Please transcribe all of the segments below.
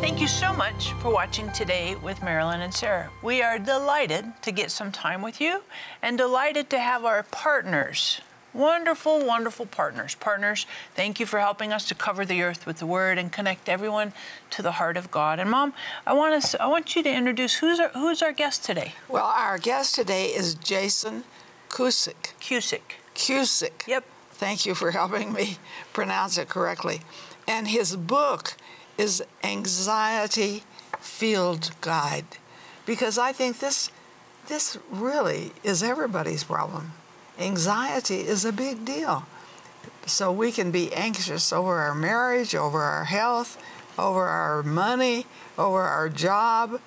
Thank you so much for watching today with Marilyn and Sarah. We are delighted to get some time with you and delighted to have our partners. Wonderful, wonderful partners. Partners, thank you for helping us to cover the earth with the word and connect everyone to the heart of God. And Mom, I want us I want you to introduce who's our who's our guest today. Well, our guest today is Jason Cusick. Cusick. Cusick. Yep. Thank you for helping me pronounce it correctly. And his book is Anxiety Field Guide because I think this this really is everybody's problem. Anxiety is a big deal. So we can be anxious over our marriage, over our health, over our money, over our job,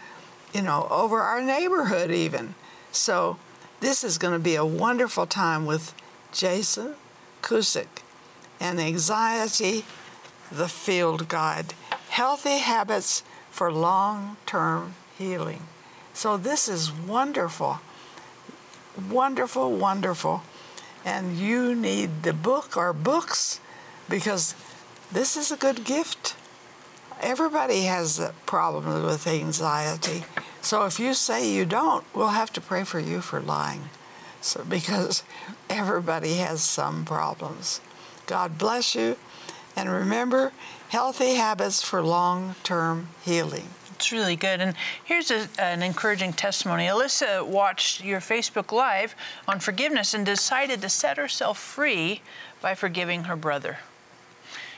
you know, over our neighborhood even. So this is going to be a wonderful time with Jason Cusick and Anxiety the Field Guide Healthy Habits for Long Term Healing. So this is wonderful. Wonderful, wonderful. And you need the book or books because this is a good gift. Everybody has problems with anxiety. So if you say you don't, we'll have to pray for you for lying. So because everybody has some problems. God bless you. And remember, healthy habits for long term healing. It's really good. And here's a, an encouraging testimony. Alyssa watched your Facebook Live on forgiveness and decided to set herself free by forgiving her brother.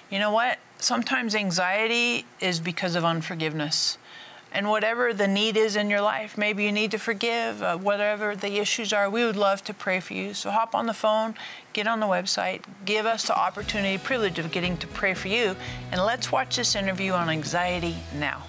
You know what? Sometimes anxiety is because of unforgiveness. And whatever the need is in your life, maybe you need to forgive, uh, whatever the issues are, we would love to pray for you. So hop on the phone, get on the website, give us the opportunity, privilege of getting to pray for you, and let's watch this interview on anxiety now.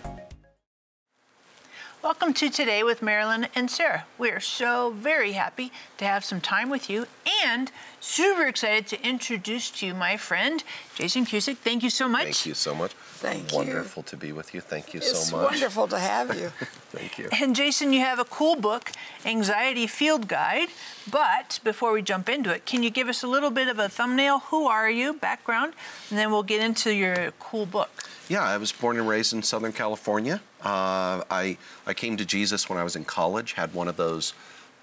Welcome to Today with Marilyn and Sarah. We are so very happy to have some time with you and super excited to introduce to you my friend, Jason Cusick. Thank you so much. Thank you so much. Thank you. Wonderful to be with you. Thank you It's so much. wonderful to have you. Thank you. And Jason, you have a cool book, Anxiety Field Guide. But before we jump into it, can you give us a little bit of a thumbnail? Who are you, background, and then we'll get into your cool book. Yeah, I was born and raised in Southern California. Uh, I I came to Jesus when I was in college. Had one of those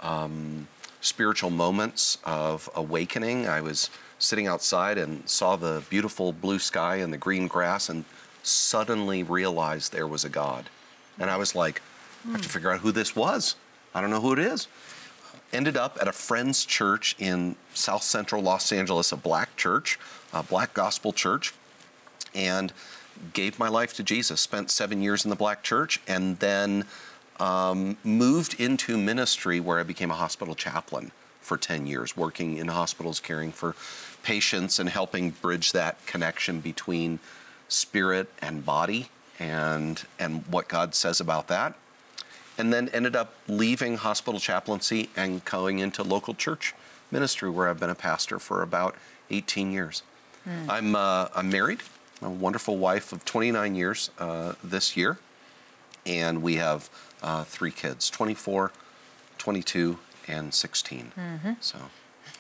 um, spiritual moments of awakening. I was sitting outside and saw the beautiful blue sky and the green grass, and suddenly realized there was a God. And I was like, I have to figure out who this was. I don't know who it is. Ended up at a friend's church in South Central Los Angeles, a black church, a black gospel church, and gave my life to Jesus. Spent seven years in the black church, and then um, moved into ministry where I became a hospital chaplain for 10 years, working in hospitals, caring for patients, and helping bridge that connection between spirit and body and, and what God says about that. And then ended up leaving hospital chaplaincy and going into local church ministry where I've been a pastor for about 18 years. I'm, uh, I'm married, a wonderful wife of 29 years uh, this year, and we have uh, three kids 24, 22, and 16. So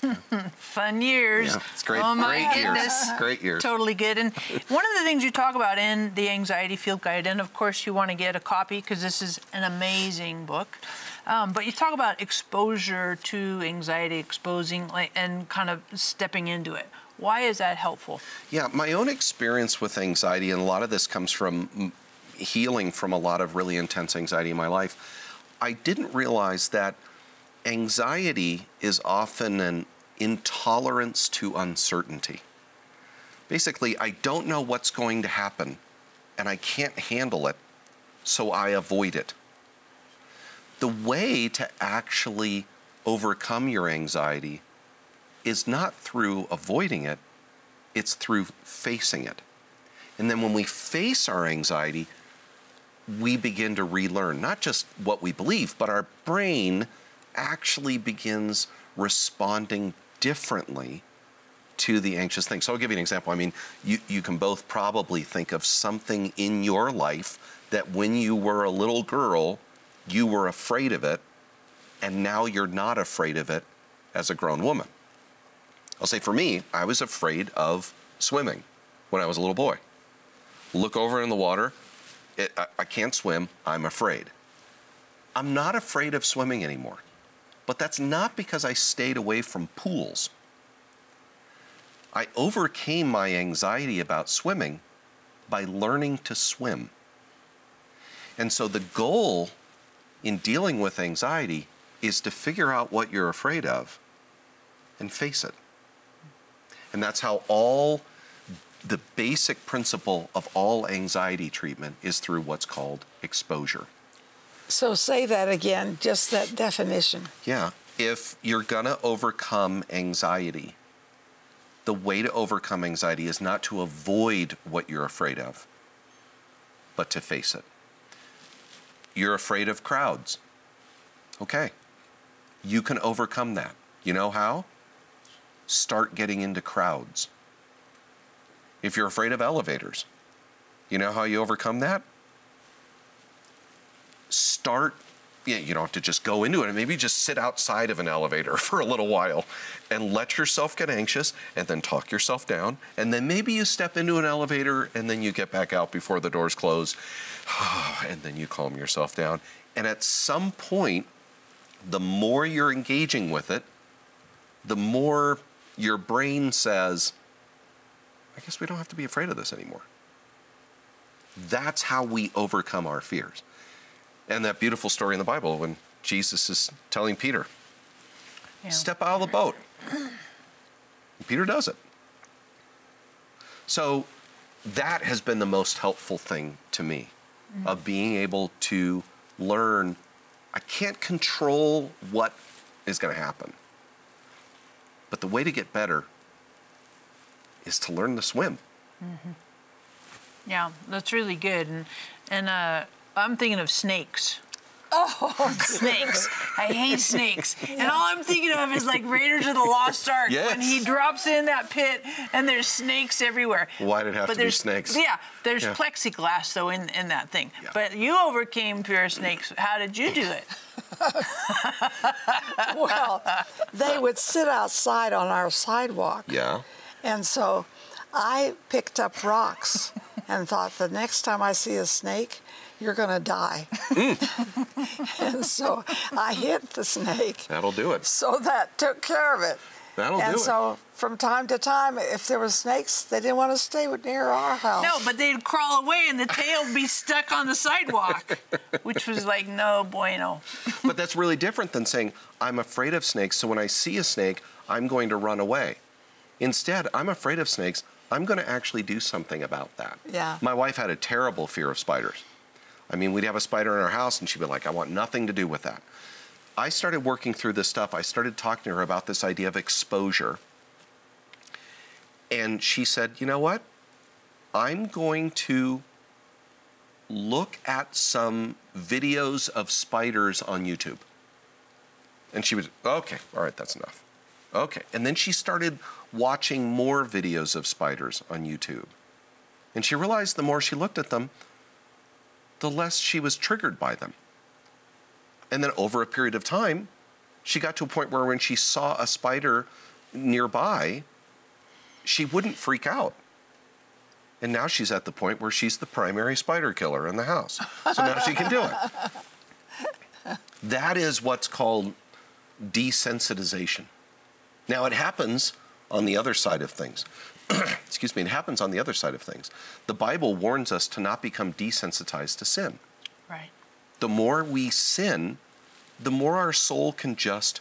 Fun years. Yeah, it's great. Oh my great goodness. years. Great years. Totally good. And one of the things you talk about in the Anxiety Field Guide, and of course you want to get a copy because this is an amazing book. Um, but you talk about exposure to anxiety, exposing like, and kind of stepping into it. Why is that helpful? Yeah, my own experience with anxiety, and a lot of this comes from healing from a lot of really intense anxiety in my life. I didn't realize that anxiety is often an intolerance to uncertainty. Basically, I don't know what's going to happen and I can't handle it, so I avoid it. The way to actually overcome your anxiety is not through avoiding it, it's through facing it. And then when we face our anxiety, we begin to relearn not just what we believe, but our brain actually begins responding differently to the anxious thing. So I'll give you an example. I mean, you, you can both probably think of something in your life that when you were a little girl, you were afraid of it, and now you're not afraid of it as a grown woman. I'll say for me, I was afraid of swimming when I was a little boy. Look over in the water, it, I, I can't swim, I'm afraid. I'm not afraid of swimming anymore. But that's not because I stayed away from pools. I overcame my anxiety about swimming by learning to swim. And so the goal in dealing with anxiety is to figure out what you're afraid of and face it. And that's how all the basic principle of all anxiety treatment is through what's called exposure. So say that again, just that definition. Yeah. If you're going to overcome anxiety, the way to overcome anxiety is not to avoid what you're afraid of, but to face it. You're afraid of crowds. Okay. You can overcome that. You know how? Start getting into crowds. If you're afraid of elevators, you know how you overcome that? Start yeah, you don't have to just go into it and maybe just sit outside of an elevator for a little while and let yourself get anxious and then talk yourself down. And then maybe you step into an elevator and then you get back out before the doors close and then you calm yourself down. And at some point, the more you're engaging with it, the more your brain says, I guess we don't have to be afraid of this anymore. That's how we overcome our fears. And that beautiful story in the Bible when Jesus is telling Peter, Yeah. step out of the boat. And Peter does it. So that has been the most helpful thing to me of being able to learn I can't control what is going to happen. But the way to get better is to learn to swim. Yeah, that's really good. And and uh, I'm thinking of snakes. Oh, snakes! I hate snakes, and all I'm thinking of is like Raiders of the Lost Ark when he drops in that pit and there's snakes everywhere. Why did it have but to be there's, snakes? Yeah, there's Yeah. plexiglass though in, in that thing. Yeah. But you overcame fear of snakes. How did you do it? Well, they would sit outside on our sidewalk. Yeah. And so I picked up rocks and thought the next time I see a snake, you're going to die. Mm. and so I hit the snake. That'll do it. So that took care of it. That'll and do it. And so from time to time, if there were snakes, they didn't want to stay near our house. No, but they'd crawl away and the tail would be stuck on the sidewalk, which was like no bueno. But that's really different than saying, I'm afraid of snakes, so when I see a snake, I'm going to run away. Instead, I'm afraid of snakes. I'm going to actually do something about that. Yeah. My wife had a terrible fear of spiders. I mean, we'd have a spider in our house, and she'd be like, I want nothing to do with that. I started working through this stuff. I started talking to her about this idea of exposure. And she said, You know what? I'm going to look at some videos of spiders on YouTube. And she was, okay, all right, that's enough. Okay. And then she started watching more videos of spiders on YouTube. And she realized the more she looked at them, the less she was triggered by them. And then over a period of time, she got to a point where when she saw a spider nearby, she wouldn't freak out. And now she's at the point where she's the primary spider killer in the house. So now she can do it. That is what's called desensitization. Now it happens on the other side of things. Excuse me, it happens on the other side of things. The Bible warns us to not become desensitized to sin. Right. The more we sin, the more our soul can just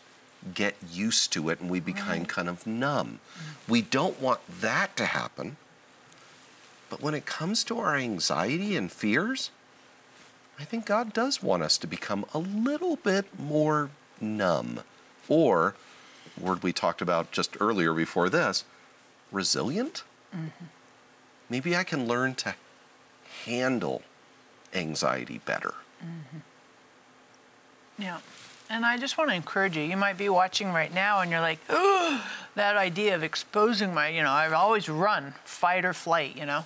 get used to it and we become right. kind of numb. Mm. We don't want that to happen. But when it comes to our anxiety and fears, I think God does want us to become a little bit more numb. Or, word we talked about just earlier before this, resilient. Mm-hmm. Maybe I can learn to handle anxiety better. Mm-hmm. Yeah. And I just want to encourage you. You might be watching right now and you're like, oh, that idea of exposing my, you know, I've always run, fight or flight, you know.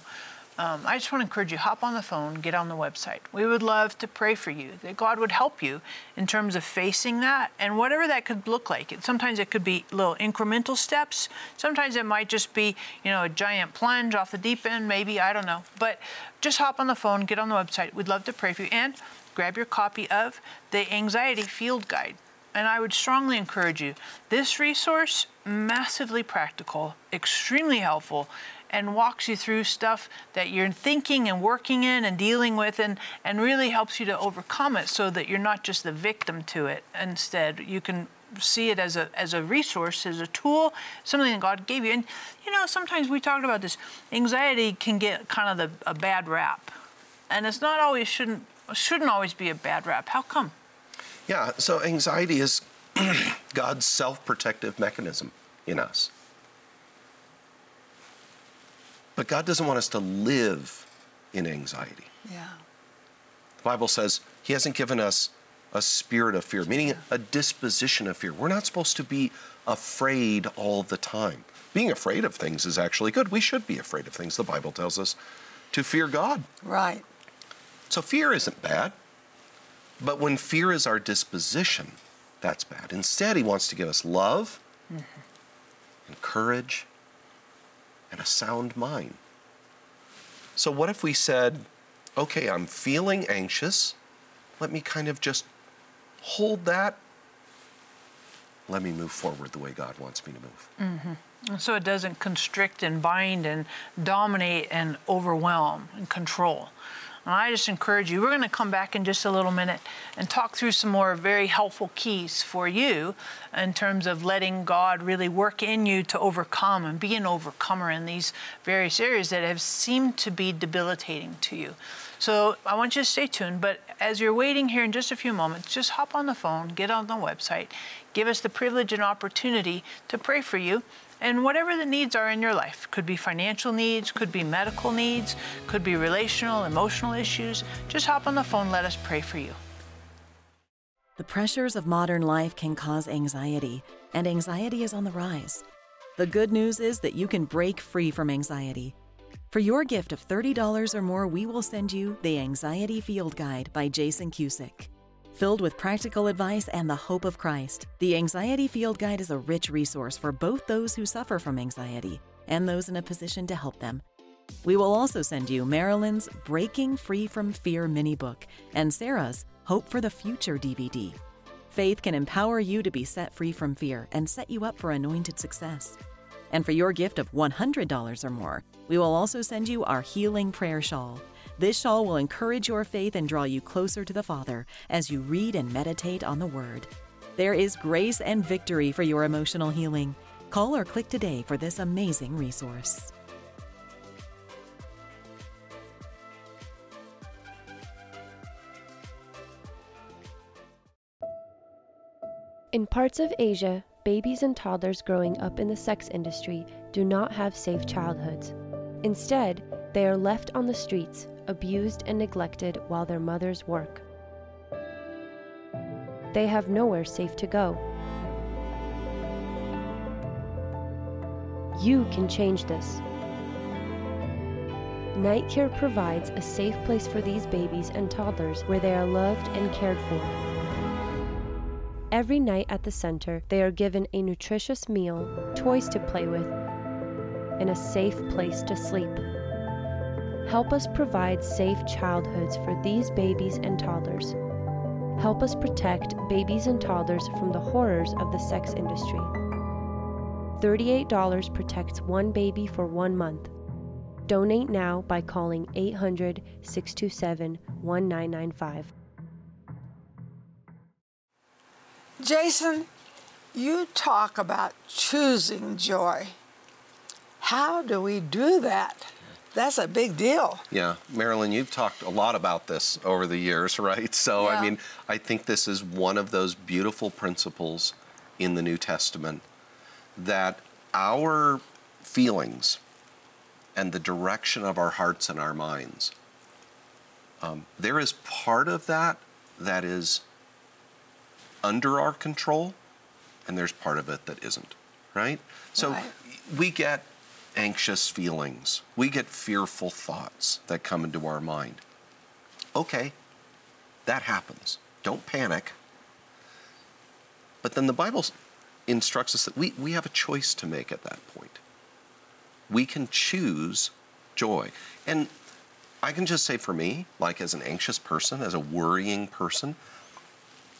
Um, I just want to encourage you hop on the phone, get on the website. We would love to pray for you that God would help you in terms of facing that and whatever that could look like. It, sometimes it could be little incremental steps. Sometimes it might just be, you know, a giant plunge off the deep end, maybe, I don't know. But just hop on the phone, get on the website. We'd love to pray for you. And grab your copy of the Anxiety Field Guide. And I would strongly encourage you. This resource, massively practical, extremely helpful, and walks you through stuff that you're thinking and working in and dealing with and, and really helps you to overcome it so that you're not just the victim to it. Instead, you can see it as a as a resource, as a tool, something that God gave you. And you know, sometimes we talked about this. Anxiety can get kind of the, a bad rap, and it's not always shouldn't shouldn't always be a bad rap. How come? Yeah. So anxiety is God's self-protective mechanism in us. But God doesn't want us to live in anxiety. Yeah. The Bible says He hasn't given us a spirit of fear, meaning a disposition of fear. We're not supposed to be afraid all the time. Being afraid of things is actually good. We should be afraid of things. The Bible tells us to fear God. Right. So fear isn't bad. But when fear is our disposition, that's bad. Instead, He wants to give us love mm-hmm. and courage and a sound mind. So, what if we said, okay, I'm feeling anxious. Let me kind of just hold that. Let me move forward the way God wants me to move. Mm-hmm. So it doesn't constrict and bind and dominate and overwhelm and control. And I just encourage you, we're going to come back in just a little minute and talk through some more very helpful keys for you in terms of letting God really work in you to overcome and be an overcomer in these various areas that have seemed to be debilitating to you. So I want you to stay tuned, but as you're waiting here in just a few moments, just hop on the phone, get on the website, give us the privilege and opportunity to pray for you and whatever the needs are in your life could be financial needs, could be medical needs, could be relational, emotional issues. Just hop on the phone, let us pray for you. The pressures of modern life can cause anxiety, and anxiety is on the rise. The good news is that you can break free from anxiety. For your gift of $30 or more, we will send you The Anxiety Field Guide by Jason Cusick. Filled with practical advice and the hope of Christ, the Anxiety Field Guide is a rich resource for both those who suffer from anxiety and those in a position to help them. We will also send you Marilyn's Breaking Free from Fear mini book and Sarah's Hope for the Future DVD. Faith can empower you to be set free from fear and set you up for anointed success. And for your gift of $100 or more, we will also send you our Healing Prayer Shawl. This shawl will encourage your faith and draw you closer to the Father as you read and meditate on the Word. There is grace and victory for your emotional healing. Call or click today for this amazing resource. In parts of Asia, babies and toddlers growing up in the sex industry do not have safe childhoods. Instead, they are left on the streets abused and neglected while their mothers work. They have nowhere safe to go. You can change this. Night Care provides a safe place for these babies and toddlers where they are loved and cared for. Every night at the center, they are given a nutritious meal, toys to play with, and a safe place to sleep. Help us provide safe childhoods for these babies and toddlers. Help us protect babies and toddlers from the horrors of the sex industry. $38 protects one baby for one month. Donate now by calling 800 627 1995. Jason, you talk about choosing joy. How do we do that? That's a big deal. Yeah, Marilyn, you've talked a lot about this over the years, right? So, Yeah. I mean, I think this is one of those beautiful principles in the New Testament that our feelings and the direction of our hearts and our minds, um, there is part of that that is under our control, and there's part of it that isn't, right? So Right. we get anxious feelings, we get fearful thoughts that come into our mind. Okay, that happens. Don't panic. But then the Bible instructs us that we, we have a choice to make at that point. We can choose joy. And I can just say for me, like as an anxious person, as a worrying person,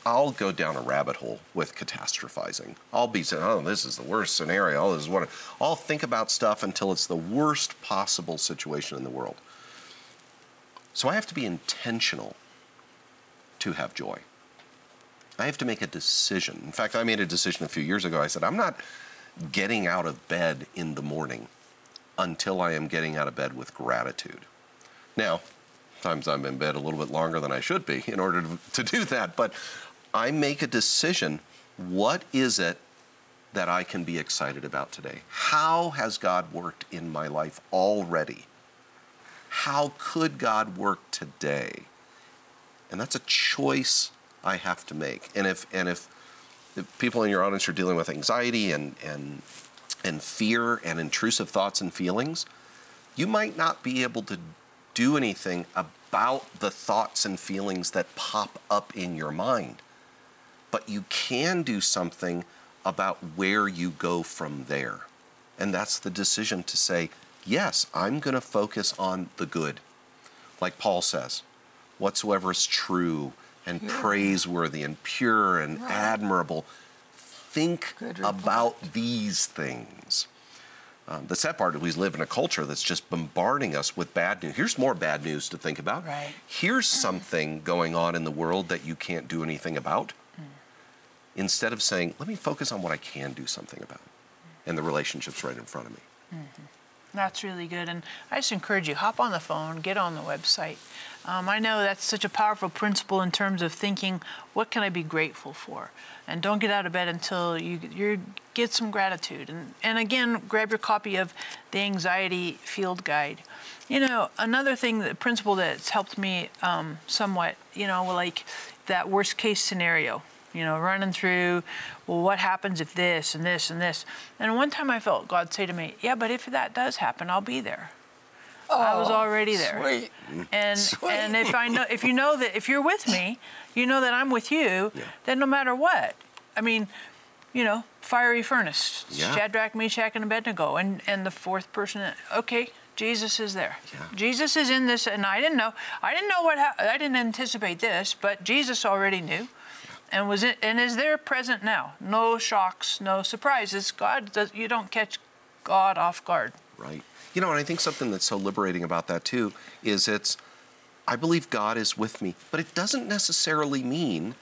I'll go down a rabbit hole with catastrophizing. I'll be saying, "Oh, this is the worst scenario. This is what." I'll think about stuff until it's the worst possible situation in the world. So I have to be intentional to have joy. I have to make a decision. In fact, I made a decision a few years ago. I said, "I'm not getting out of bed in the morning until I am getting out of bed with gratitude." Now, sometimes I'm in bed a little bit longer than I should be in order to, to do that, but I make a decision. What is it that I can be excited about today? How has God worked in my life already? How could God work today? And that's a choice I have to make. And if and if the people in your audience are dealing with anxiety and and and fear and intrusive thoughts and feelings, you might not be able to do anything about the thoughts and feelings that pop up in your mind. But you can do something about where you go from there. And that's the decision to say, yes, I'm going to focus on the good. Like Paul says, whatsoever is true and praiseworthy and pure and Right. admirable, think about these things. Um, the sad part is we live in a culture that's just bombarding us with bad news. Here's more bad news to think about. Right. Here's something going on in the world that you can't do anything about. Instead of saying, let me focus on what I can do something about and the relationships right in front of me. That's really good. And I just encourage you, hop on the phone, get on the website. Um, I know that's such a powerful principle in terms of thinking, what can I be grateful for? And don't get out of bed until you, you get some gratitude. And, and again, grab your copy of the Anxiety Field Guide. You know, another thing, the principle that's helped me um, somewhat, you know, like that worst case scenario you know, running through, well, what happens if this and this and this? And one time I felt God say to me, Yeah, but if that does happen, I'll be there. Oh, I was Oh, already there. Sweet. And Sweet. and if I know if you know that if you're with me, you know that I'm with you, then no matter what. I mean, you know, fiery furnace, Yeah. Shadrach, Meshach, and Abednego, and and the fourth person. Okay, Jesus is there. Yeah. Jesus is in this, and I didn't know. I didn't know what. hap I didn't anticipate this, but Jesus already knew, and was it and is there present now. No shocks, no surprises. God does. You don't catch God off guard. Right. You know, and I think something that's so liberating about that too is it's, I believe God is with me, but it doesn't necessarily mean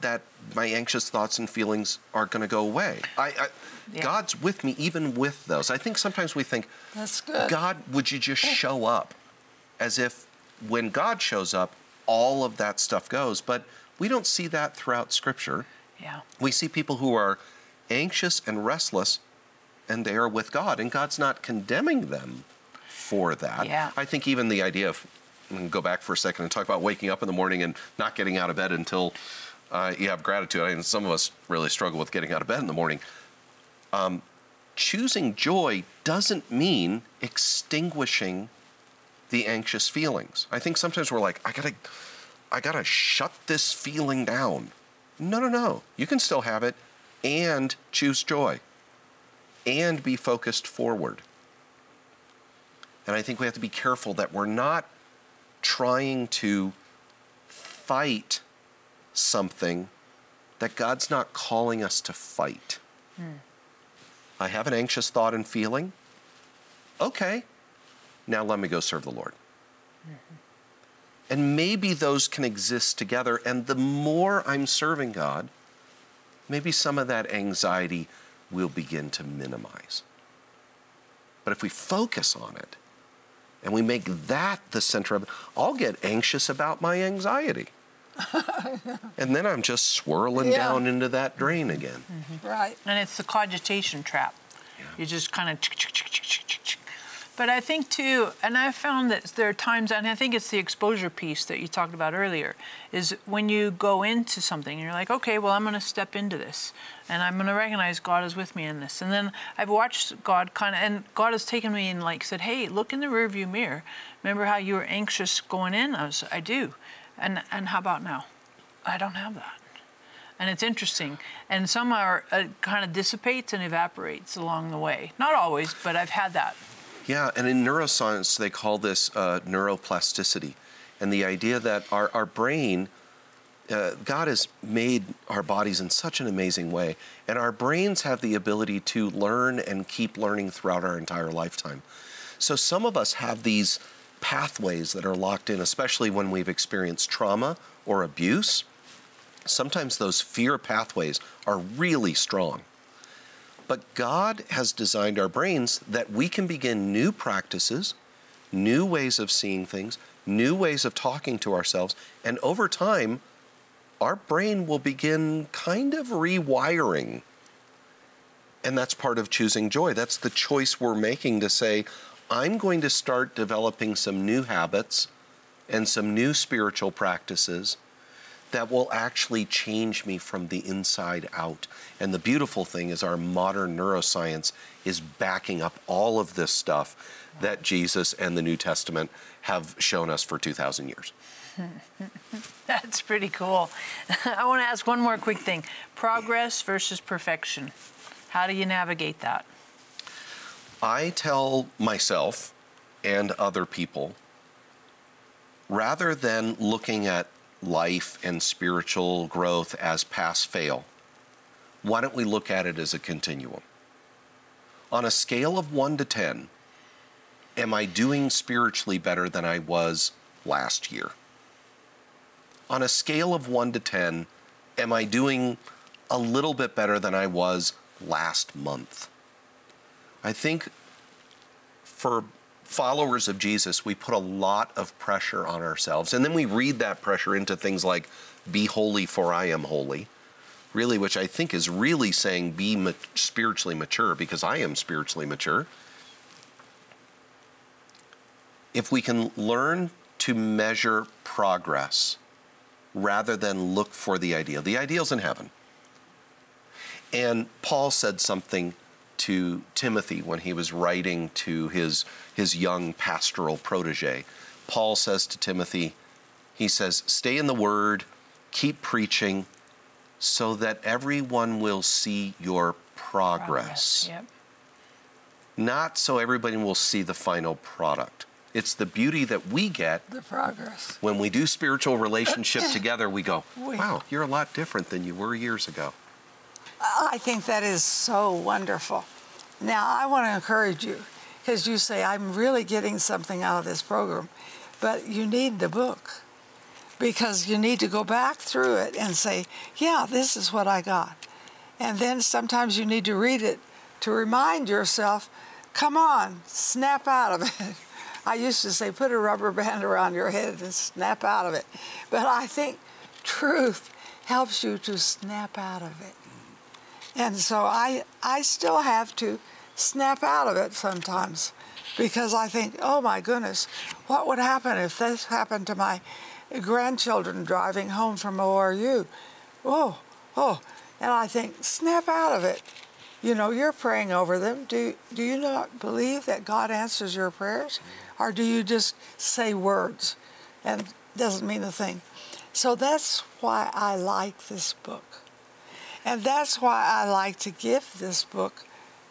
that my anxious thoughts and feelings are going to go away. I, I Yeah. God's with me even with those. I think sometimes we think, That's good. God, would you just show up? As if when God shows up, all of that stuff goes. But we don't see that throughout Scripture. Yeah. We see people who are anxious and restless, and they are with God, and God's not condemning them for that. Yeah. I think even the idea of, go back for a second and talk about waking up in the morning and not getting out of bed until uh, you have gratitude. I mean, some of us really struggle with getting out of bed in the morning. Um, choosing joy doesn't mean extinguishing the anxious feelings. I think sometimes we're like, I gotta, I gotta shut this feeling down. No, no, no. You can still have it and choose joy and be focused forward. And I think we have to be careful that we're not trying to fight something that God's not calling us to fight. Hmm. I have an anxious thought and feeling. Okay, now let me go serve the Lord. Mm-hmm. And maybe those can exist together. And the more I'm serving God, maybe some of that anxiety will begin to minimize. But if we focus on it and we make that the center of it, I'll get anxious about my anxiety. and then I'm just swirling yeah. down into that drain again. Mm-hmm. Right. And it's the cogitation trap. Yeah. You just kind of but I think too, and I've found that there are times, and I think it's the exposure piece that you talked about earlier, is when you go into something and you're like, okay, well, I'm going to step into this, and I'm going to recognize God is with me in this. And then I've watched God kind of, and God has taken me and like said, hey, look in the rearview mirror. Remember how you were anxious going in? I was, I do. And and how about now? I don't have that. And it's interesting. And some are uh, kind of dissipates and evaporates along the way. Not always, but I've had that. Yeah, and in neuroscience, they call this uh, neuroplasticity. And the idea that our, our brain, uh, God has made our bodies in such an amazing way, and our brains have the ability to learn and keep learning throughout our entire lifetime. So some of us have these pathways that are locked in, especially when we've experienced trauma or abuse. Sometimes those fear pathways are really strong. But God has designed our brains that we can begin new practices, new ways of seeing things, new ways of talking to ourselves, and over time, our brain will begin kind of rewiring. And that's part of choosing joy. That's the choice we're making to say, I'm going to start developing some new habits and some new spiritual practices that will actually change me from the inside out. And the beautiful thing is, our modern neuroscience is backing up all of this stuff that Jesus and the New Testament have shown us for 2,000 years. That's pretty cool. I want to ask one more quick thing progress versus perfection. How do you navigate that? I tell myself and other people rather than looking at life and spiritual growth as pass fail, why don't we look at it as a continuum? On a scale of 1 to 10, am I doing spiritually better than I was last year? On a scale of 1 to 10, am I doing a little bit better than I was last month? I think for followers of Jesus, we put a lot of pressure on ourselves. And then we read that pressure into things like, be holy for I am holy. Really, which I think is really saying be ma- spiritually mature because I am spiritually mature. If we can learn to measure progress rather than look for the ideal, the ideal's in heaven. And Paul said something to Timothy when he was writing to his, his young pastoral protege. Paul says to Timothy, he says, Stay in the word, keep preaching, so that everyone will see your progress. progress yep. Not so everybody will see the final product. It's the beauty that we get. The progress. When we do spiritual relationship together, we go, wow, you're a lot different than you were years ago. I think that is so wonderful. Now, I want to encourage you because you say, I'm really getting something out of this program, but you need the book because you need to go back through it and say, yeah, this is what I got. And then sometimes you need to read it to remind yourself, come on, snap out of it. I used to say, put a rubber band around your head and snap out of it. But I think truth helps you to snap out of it. And so I, I still have to snap out of it sometimes because I think, oh my goodness, what would happen if this happened to my grandchildren driving home from ORU? Oh, oh. And I think, snap out of it. You know, you're praying over them. Do, do you not believe that God answers your prayers? Or do you just say words and doesn't mean a thing? So that's why I like this book. And that's why I like to give this book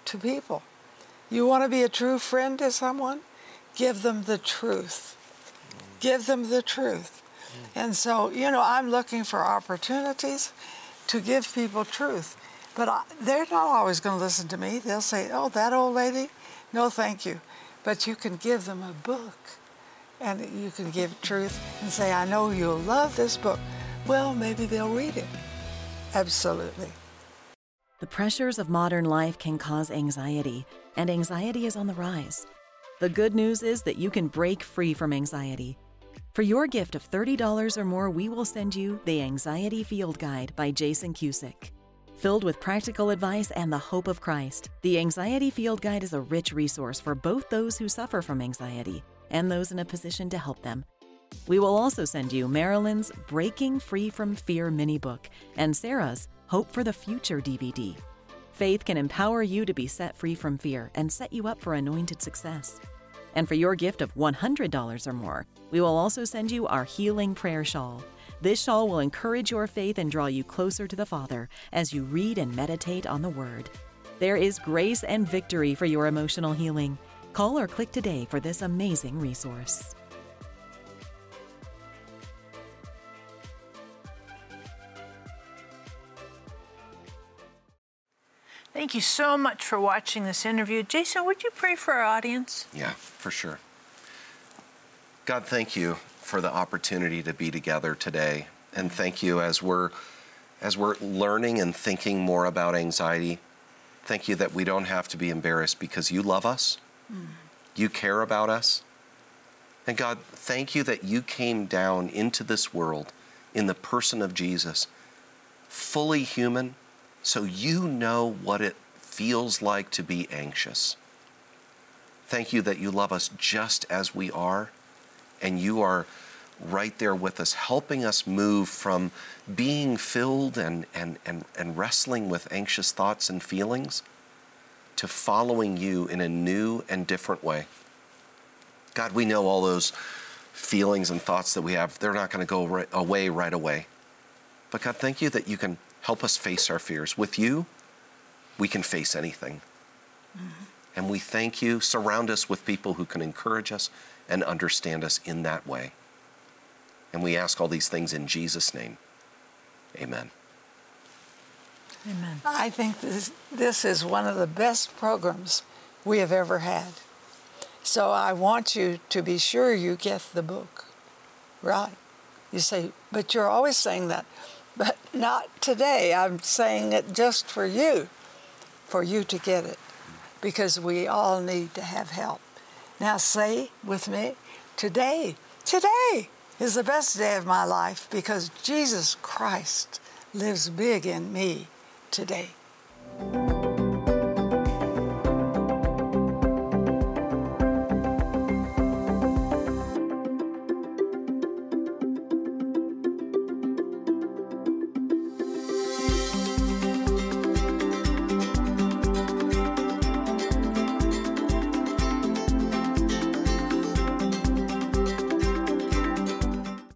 to people. You want to be a true friend to someone? Give them the truth. Give them the truth. And so, you know, I'm looking for opportunities to give people truth. But I, they're not always going to listen to me. They'll say, oh, that old lady? No, thank you. But you can give them a book and you can give truth and say, I know you'll love this book. Well, maybe they'll read it. Absolutely. The pressures of modern life can cause anxiety, and anxiety is on the rise. The good news is that you can break free from anxiety. For your gift of $30 or more, we will send you The Anxiety Field Guide by Jason Cusick. Filled with practical advice and the hope of Christ, the Anxiety Field Guide is a rich resource for both those who suffer from anxiety and those in a position to help them. We will also send you Marilyn's Breaking Free from Fear mini book and Sarah's Hope for the Future DVD. Faith can empower you to be set free from fear and set you up for anointed success. And for your gift of $100 or more, we will also send you our Healing Prayer Shawl. This shawl will encourage your faith and draw you closer to the Father as you read and meditate on the Word. There is grace and victory for your emotional healing. Call or click today for this amazing resource. Thank you so much for watching this interview. Jason, would you pray for our audience? Yeah, for sure. God, thank you for the opportunity to be together today. And thank you as we're as we're learning and thinking more about anxiety. Thank you that we don't have to be embarrassed because you love us. Mm. You care about us. And God, thank you that you came down into this world in the person of Jesus, fully human, so you know what it feels like to be anxious. Thank you that you love us just as we are, and you are right there with us, helping us move from being filled and, and, and, and wrestling with anxious thoughts and feelings to following you in a new and different way. God, we know all those feelings and thoughts that we have, they're not going to go right away right away. But God, thank you that you can help us face our fears. With you, we can face anything. Mm-hmm. And we thank you. Surround us with people who can encourage us and understand us in that way. And we ask all these things in Jesus' name. Amen. Amen. I think this, this is one of the best programs we have ever had. So I want you to be sure you get the book. Right. You say, but you're always saying that. But not today. I'm saying it just for you, for you to get it, because we all need to have help. Now say with me, today, today is the best day of my life because Jesus Christ lives big in me today.